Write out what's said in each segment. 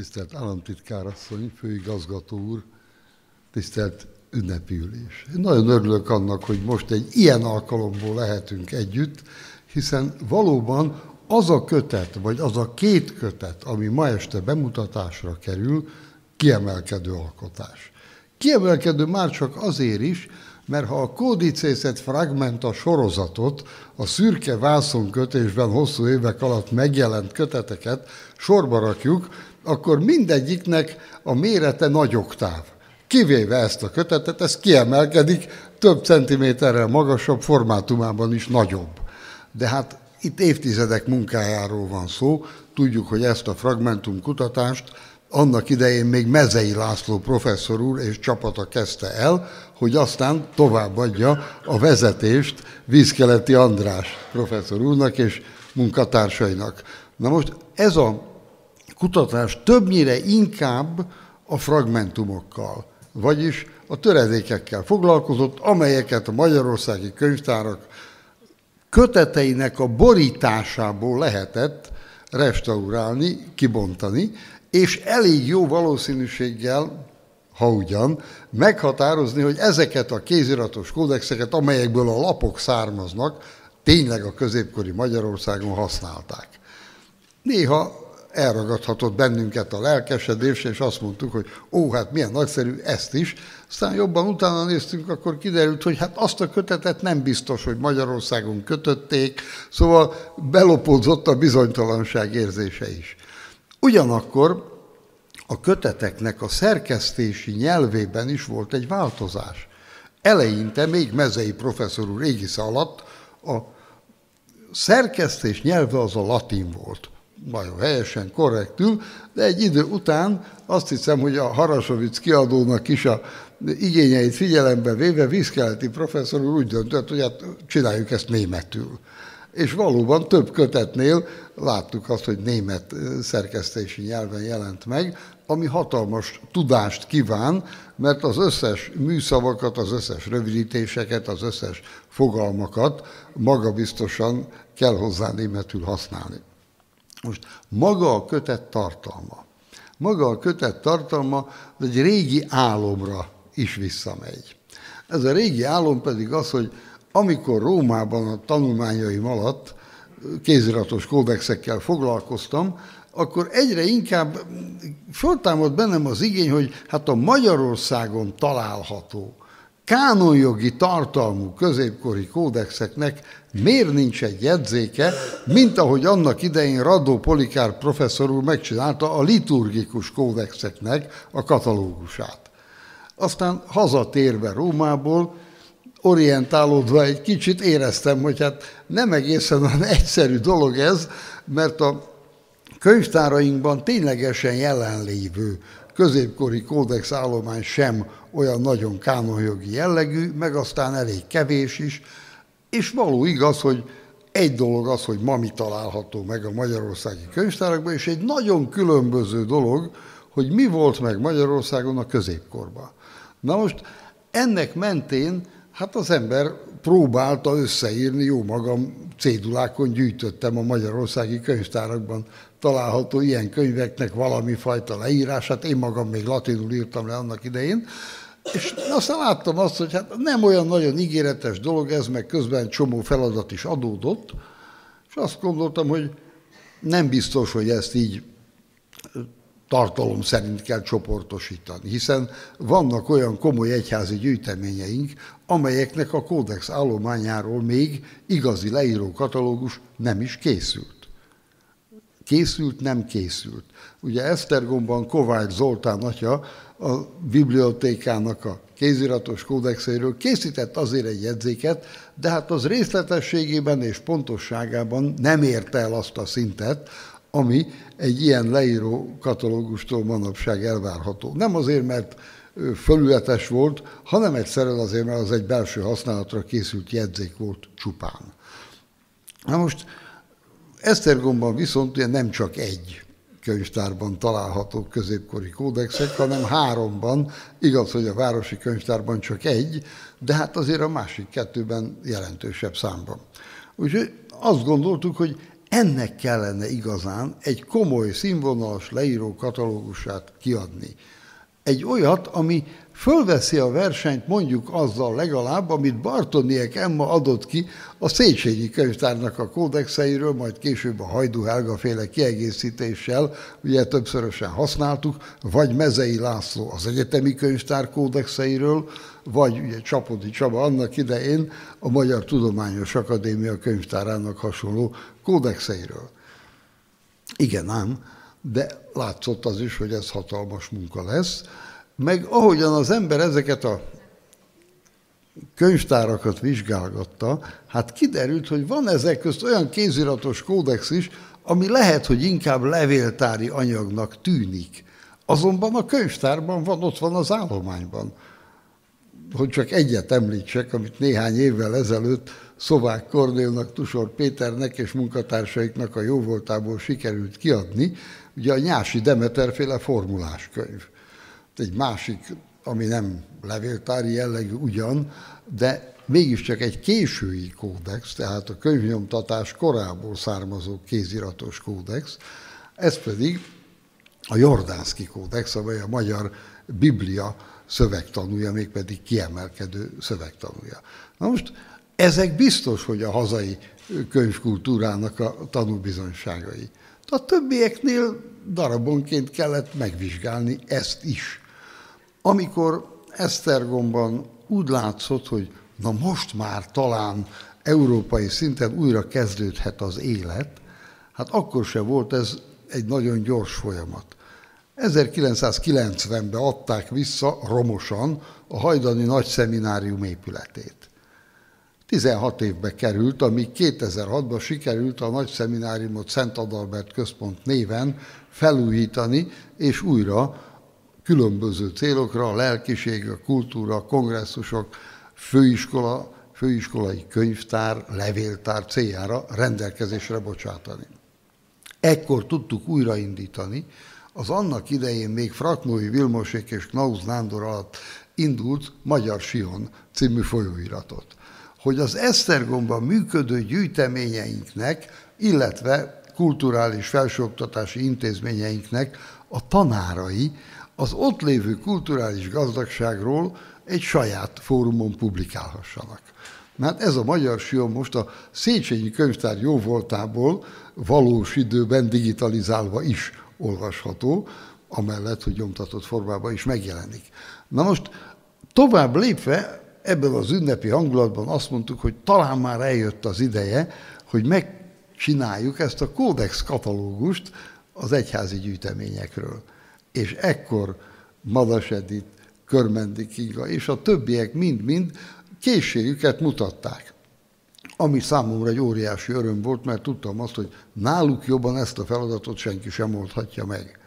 tisztelt államtitkárasszony, főigazgató úr, tisztelt ünnepi ülés. Én nagyon örülök annak, hogy most egy ilyen alkalomból lehetünk együtt, hiszen valóban az a kötet, vagy az a két kötet, ami ma este bemutatásra kerül, kiemelkedő alkotás. Kiemelkedő már csak azért is, mert ha a kódicészet fragmenta sorozatot, a szürke vászonkötésben hosszú évek alatt megjelent köteteket sorba rakjuk, akkor mindegyiknek a mérete nagy oktáv. Kivéve ezt a kötetet, ez kiemelkedik, több centiméterrel magasabb formátumában is nagyobb. De hát itt évtizedek munkájáról van szó, tudjuk, hogy ezt a fragmentum kutatást annak idején még Mezei László professzor úr és csapata kezdte el, hogy aztán továbbadja a vezetést Vízkeleti András professzor úrnak és munkatársainak. Na most ez a kutatás többnyire inkább a fragmentumokkal, vagyis a töredékekkel foglalkozott, amelyeket a magyarországi könyvtárak köteteinek a borításából lehetett restaurálni, kibontani, és elég jó valószínűséggel, ha ugyan, meghatározni, hogy ezeket a kéziratos kódexeket, amelyekből a lapok származnak, tényleg a középkori Magyarországon használták. Néha elragadhatott bennünket a lelkesedés, és azt mondtuk, hogy ó, hát milyen nagyszerű, ezt is. Aztán jobban utána néztünk, akkor kiderült, hogy hát azt a kötetet nem biztos, hogy Magyarországon kötötték, szóval belopódzott a bizonytalanság érzése is. Ugyanakkor a köteteknek a szerkesztési nyelvében is volt egy változás. Eleinte, még Mezei professzor úr alatt a szerkesztés nyelve az a latin volt nagyon helyesen, korrektül, de egy idő után azt hiszem, hogy a Harasovic kiadónak is a igényeit figyelembe véve vízkeleti professzor úr úgy döntött, hogy hát csináljuk ezt németül. És valóban több kötetnél láttuk azt, hogy német szerkesztési nyelven jelent meg, ami hatalmas tudást kíván, mert az összes műszavakat, az összes rövidítéseket, az összes fogalmakat magabiztosan kell hozzá németül használni. Most maga a kötet tartalma. Maga a kötet tartalma egy régi álomra is visszamegy. Ez a régi álom pedig az, hogy amikor Rómában a tanulmányaim alatt kéziratos kódexekkel foglalkoztam, akkor egyre inkább föltámad bennem az igény, hogy hát a Magyarországon található kánonjogi tartalmú középkori kódexeknek miért nincs egy jegyzéke, mint ahogy annak idején Radó Polikár professzor úr megcsinálta a liturgikus kódexeknek a katalógusát. Aztán hazatérve Rómából, orientálódva egy kicsit éreztem, hogy hát nem egészen olyan egyszerű dolog ez, mert a könyvtárainkban ténylegesen jelenlévő középkori kódex állomány sem olyan nagyon kánonjogi jellegű, meg aztán elég kevés is, és való igaz, hogy egy dolog az, hogy ma mi található meg a magyarországi könyvtárakban, és egy nagyon különböző dolog, hogy mi volt meg Magyarországon a középkorban. Na most ennek mentén hát az ember próbálta összeírni, jó magam cédulákon gyűjtöttem a magyarországi könyvtárakban található ilyen könyveknek valami fajta leírását, én magam még latinul írtam le annak idején, és aztán láttam azt, hogy hát nem olyan nagyon ígéretes dolog ez, meg közben csomó feladat is adódott, és azt gondoltam, hogy nem biztos, hogy ezt így tartalom szerint kell csoportosítani, hiszen vannak olyan komoly egyházi gyűjteményeink, amelyeknek a kódex állományáról még igazi leíró katalógus nem is készült. Készült, nem készült. Ugye Esztergomban Kovács Zoltán atya a bibliotékának a kéziratos kódexeiről készített azért egy jegyzéket, de hát az részletességében és pontosságában nem érte el azt a szintet, ami egy ilyen leíró katalógustól manapság elvárható. Nem azért, mert fölületes volt, hanem egyszerűen azért, mert az egy belső használatra készült jegyzék volt csupán. Na most Esztergomban viszont ugye nem csak egy könyvtárban található középkori kódexek, hanem háromban, igaz, hogy a városi könyvtárban csak egy, de hát azért a másik kettőben jelentősebb számban. Úgyhogy azt gondoltuk, hogy ennek kellene igazán egy komoly, színvonalas leíró katalógusát kiadni. Egy olyat, ami fölveszi a versenyt mondjuk azzal legalább, amit Bartoniek Emma adott ki a Széchenyi könyvtárnak a kódexeiről, majd később a Hajdú Helga féle kiegészítéssel, ugye többszörösen használtuk, vagy Mezei László az egyetemi könyvtár kódexeiről, vagy ugye Csapodi Csaba annak idején a Magyar Tudományos Akadémia könyvtárának hasonló kódexeiről. Igen ám, de látszott az is, hogy ez hatalmas munka lesz, meg ahogyan az ember ezeket a könyvtárakat vizsgálgatta, hát kiderült, hogy van ezek közt olyan kéziratos kódex is, ami lehet, hogy inkább levéltári anyagnak tűnik. Azonban a könyvtárban van, ott van az állományban. Hogy csak egyet említsek, amit néhány évvel ezelőtt Szovák Kornélnak, Tusor Péternek és munkatársaiknak a jóvoltából sikerült kiadni, ugye a Nyási Demeterféle formuláskönyv egy másik, ami nem levéltári jellegű ugyan, de mégiscsak egy késői kódex, tehát a könyvnyomtatás korából származó kéziratos kódex, ez pedig a Jordánszki kódex, amely a magyar Biblia szövegtanúja, mégpedig kiemelkedő szövegtanúja. Na most ezek biztos, hogy a hazai könyvkultúrának a tanúbizonyságai. A többieknél darabonként kellett megvizsgálni ezt is. Amikor Esztergomban úgy látszott, hogy na most már talán európai szinten újra kezdődhet az élet, hát akkor se volt ez egy nagyon gyors folyamat. 1990-ben adták vissza romosan a hajdani nagy szeminárium épületét. 16 évbe került, amíg 2006-ban sikerült a nagy szemináriumot Szent Adalbert Központ néven felújítani, és újra különböző célokra, a lelkiség, a kultúra, a kongresszusok, főiskola, főiskolai könyvtár, levéltár céljára rendelkezésre bocsátani. Ekkor tudtuk újraindítani az annak idején még Fraknói Vilmosék és Knauz Nándor alatt indult Magyar Sion című folyóiratot. Hogy az Esztergomban működő gyűjteményeinknek, illetve kulturális felsőoktatási intézményeinknek a tanárai az ott lévő kulturális gazdagságról egy saját fórumon publikálhassanak. Hát ez a magyar sion most a Széchenyi könyvtár jó voltából valós időben digitalizálva is olvasható, amellett, hogy nyomtatott formában is megjelenik. Na most tovább lépve ebben az ünnepi hangulatban azt mondtuk, hogy talán már eljött az ideje, hogy megcsináljuk ezt a kódex katalógust az egyházi gyűjteményekről és ekkor Madas Edith, Körmendi Kinga és a többiek mind-mind készségüket mutatták. Ami számomra egy óriási öröm volt, mert tudtam azt, hogy náluk jobban ezt a feladatot senki sem oldhatja meg.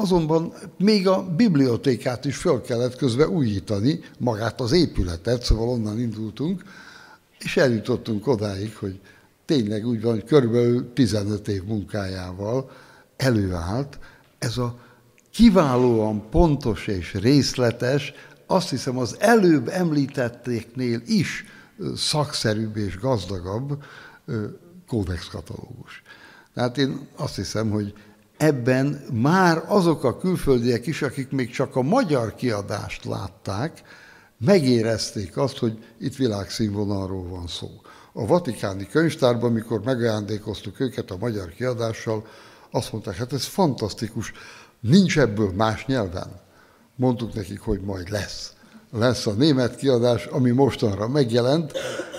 Azonban még a bibliotékát is föl kellett közbe újítani, magát az épületet, szóval onnan indultunk, és eljutottunk odáig, hogy tényleg úgy van, hogy körülbelül 15 év munkájával előállt ez a kiválóan pontos és részletes, azt hiszem az előbb említettéknél is szakszerűbb és gazdagabb kódexkatalógus. Tehát én azt hiszem, hogy ebben már azok a külföldiek is, akik még csak a magyar kiadást látták, megérezték azt, hogy itt világszínvonalról van szó. A Vatikáni könyvtárban, mikor megajándékoztuk őket a magyar kiadással, azt mondták, hát ez fantasztikus, Nincs ebből más nyelven. Mondtuk nekik, hogy majd lesz. Lesz a német kiadás, ami mostanra megjelent.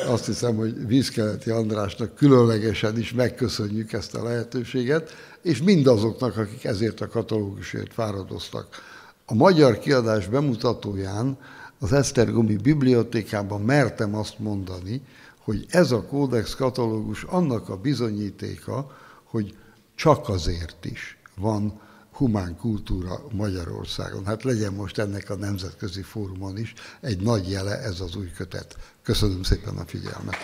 Azt hiszem, hogy Vízkeleti Andrásnak különlegesen is megköszönjük ezt a lehetőséget, és mindazoknak, akik ezért a katalógusért fáradoztak. A magyar kiadás bemutatóján az Esztergomi Bibliotékában mertem azt mondani, hogy ez a kódex katalógus annak a bizonyítéka, hogy csak azért is van humán kultúra Magyarországon. Hát legyen most ennek a nemzetközi fórumon is egy nagy jele ez az új kötet. Köszönöm szépen a figyelmet.